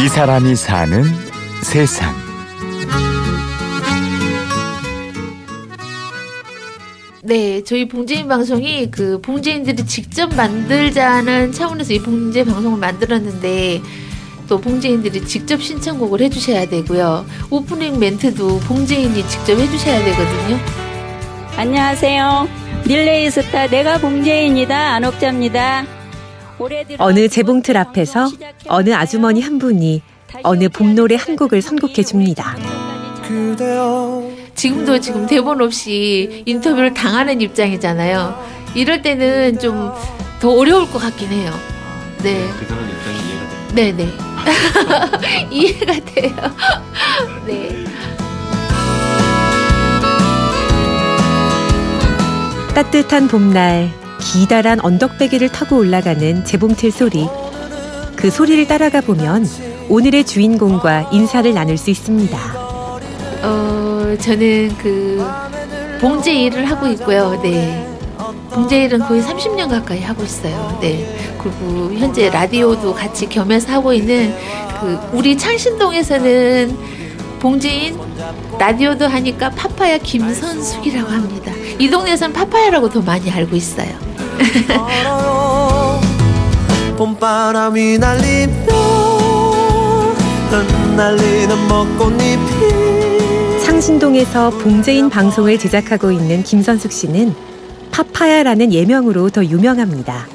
이 사람이 사는 세상. 네, 저희 봉제인 방송이 그 봉제인들이 직접 만들자는 차원에서 이 봉제 방송을 만들었는데 또 봉제인들이 직접 신청곡을 해주셔야 되고요. 오프닝 멘트도 봉제인이 직접 해주셔야 되거든요. 안녕하세요. 릴레이 스타 내가 봉제인이다 안옥자입니다. 어느 재봉틀 앞에서 어느 아주머니 한 분이 어느 봄노래 한 곡을 선곡해 줍니다. 지금도 지금 대본 없이 인터뷰를 당하는 입장이잖아요. 이럴 때는 좀 더 어려울 것 같긴 해요. 네. 그런 입장이 이해가 됩니다. 네네. 이해가 돼요. 네. 따뜻한 봄날 기다란 언덕배기를 타고 올라가는 재봉틀 소리. 그 소리를 따라가 보면 오늘의 주인공과 인사를 나눌 수 있습니다. 어, 저는 그 봉제 일을 하고 있고요. 네. 봉제 일은 거의 30년 가까이 하고 있어요. 네. 그리고 현재 라디오도 같이 겸해서 하고 있는 그 우리 창신동에서는 봉제인 라디오도 하니까 파파야 김선숙이라고 합니다. 이 동네에서는 파파야라고 더 많이 알고 있어요. 봄바람이 날리며 흩날리는 창신동에서 봉제인 방송을 제작하고 있는 김선숙 씨는 파파야라는 예명으로 더 유명합니다.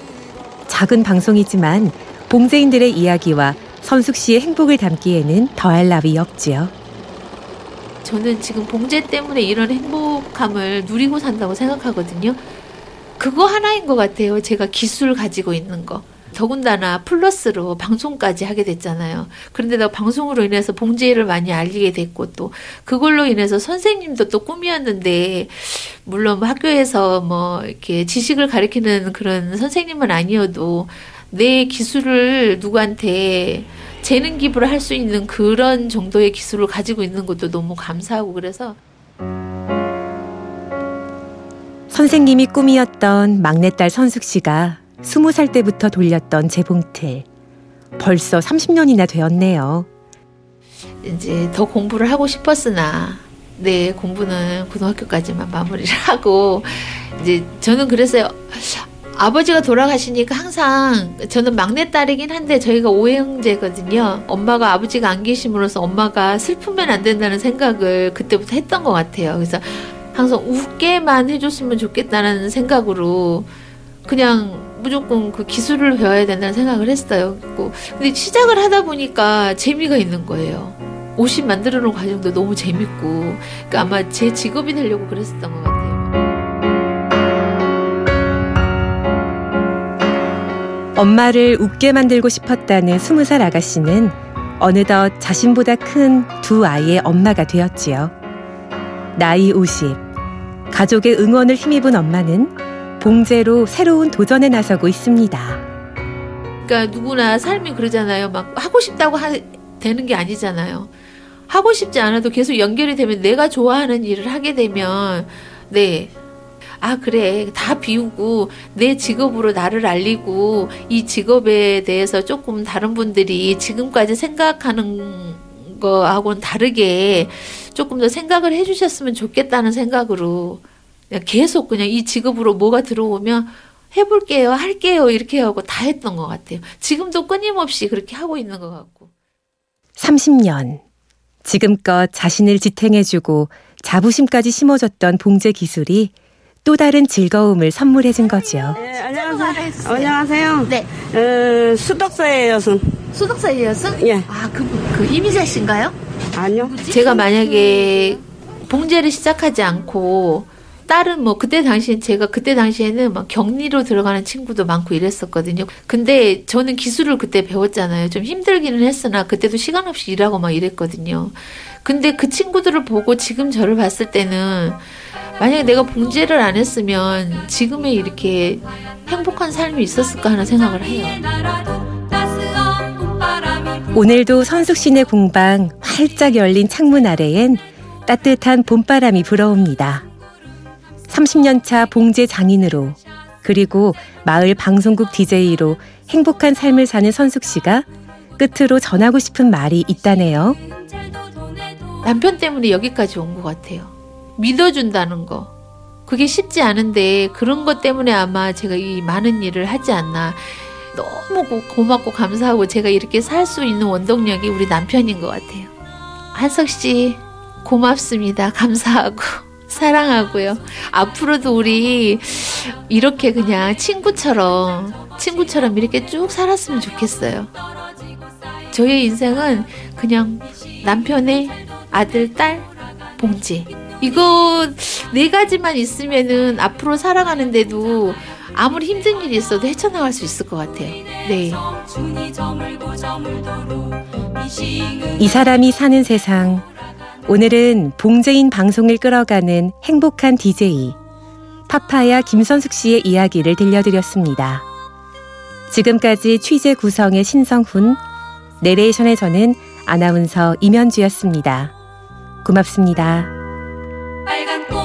작은 방송이지만 봉제인들의 이야기와 선숙 씨의 행복을 담기에는 더할 나위 없지요. 저는 지금 봉제 때문에 이런 행복함을 누리고 산다고 생각하거든요. 그거 하나인 것 같아요. 제가 기술 가지고 있는 거. 더군다나 플러스로 방송까지 하게 됐잖아요. 그런데다 방송으로 인해서 봉제를 많이 알리게 됐고 또 그걸로 인해서 선생님도 또 꿈이었는데 물론 뭐 학교에서 뭐 이렇게 지식을 가르치는 그런 선생님은 아니어도 내 기술을 누구한테 재능 기부를 할 수 있는 그런 정도의 기술을 가지고 있는 것도 너무 감사하고 그래서 선생님이 꿈이었던 막내딸 선숙 씨가 스무 살 때부터 돌렸던 재봉틀. 벌써 30년이나 되었네요. 이제 더 공부를 하고 싶었으나 네 공부는 고등학교까지만 마무리를 하고 이제 저는 그랬어요. 아버지가 돌아가시니까 항상 저는 막내딸이긴 한데 저희가 오형제거든요. 엄마가 아버지가 안 계심으로써 엄마가 슬프면 안 된다는 생각을 그때부터 했던 것 같아요. 그래서 항상 웃게만 해줬으면 좋겠다는 생각으로 그냥 무조건 그 기술을 배워야 된다는 생각을 했어요. 근데 시작을 하다 보니까 재미가 있는 거예요. 옷이 만들어 놓은 과정도 너무 재밌고 그러니까 아마 제 직업이 되려고 그랬었던 것 같아요. 엄마를 웃게 만들고 싶었다는 스무 살 아가씨는 어느덧 자신보다 큰 두 아이의 엄마가 되었지요. 나이 50. 가족의 응원을 힘입은 엄마는 봉제로 새로운 도전에 나서고 있습니다. 그러니까 누구나 삶이 그러잖아요. 막 하고 싶다고 하, 되는 게 아니잖아요. 하고 싶지 않아도 계속 연결이 되면 내가 좋아하는 일을 하게 되면 네. 아, 그래. 다 비우고 내 직업으로 나를 알리고 이 직업에 대해서 조금 다른 분들이 지금까지 생각하는 거하고는 다르게 조금 더 생각을 해주셨으면 좋겠다는 생각으로 그냥 계속 그냥 이 직업으로 뭐가 들어오면 해볼게요, 할게요, 이렇게 하고 다 했던 것 같아요. 지금도 끊임없이 그렇게 하고 있는 것 같고. 30년. 지금껏 자신을 지탱해주고 자부심까지 심어줬던 봉제 기술이 또 다른 즐거움을 선물해준 거죠. 네, 안녕하세요. 안녕하세요. 네. 어, 수덕사의 여성. 여성? 예. 아, 그, 그 이미자 씨인가요? 아니요. 제가 만약에 봉제를 시작하지 않고 다른 뭐 그때 당시엔 제가 그때 당시에는 막 격리로 들어가는 친구도 많고 이랬었거든요. 근데 저는 기술을 그때 배웠잖아요. 좀 힘들기는 했으나 그때도 시간 없이 일하고 막 이랬거든요. 근데 그 친구들을 보고 지금 저를 봤을 때는 만약에 내가 봉제를 안 했으면 지금의 이렇게 행복한 삶이 있었을까 하는 생각을 해요. 오늘도 선숙신의 공방 활짝 열린 창문 아래엔 따뜻한 봄바람이 불어옵니다. 30년 차 봉제 장인으로 그리고 마을 방송국 DJ로 행복한 삶을 사는 선숙 씨가 끝으로 전하고 싶은 말이 있다네요. 남편 때문에 여기까지 온 것 같아요. 믿어준다는 거. 그게 쉽지 않은데 그런 것 때문에 아마 제가 이 많은 일을 하지 않나. 너무 고맙고 감사하고 제가 이렇게 살 수 있는 원동력이 우리 남편인 것 같아요. 한석 씨, 고맙습니다. 감사하고. 사랑하고요. 앞으로도 우리 이렇게 그냥 친구처럼, 친구처럼 이렇게 쭉 살았으면 좋겠어요. 저의 인생은 그냥 남편의 아들, 딸, 봉지. 이거 네 가지만 있으면은 앞으로 살아가는데도 아무리 힘든 일이 있어도 헤쳐나갈 수 있을 것 같아요. 네. 이 사람이 사는 세상. 오늘은 봉제인 방송을 끌어가는 행복한 DJ 파파야 김선숙 씨의 이야기를 들려드렸습니다. 지금까지 취재 구성의 신성훈, 내레이션의 저는 아나운서 임현주였습니다. 고맙습니다. 빨간 꽃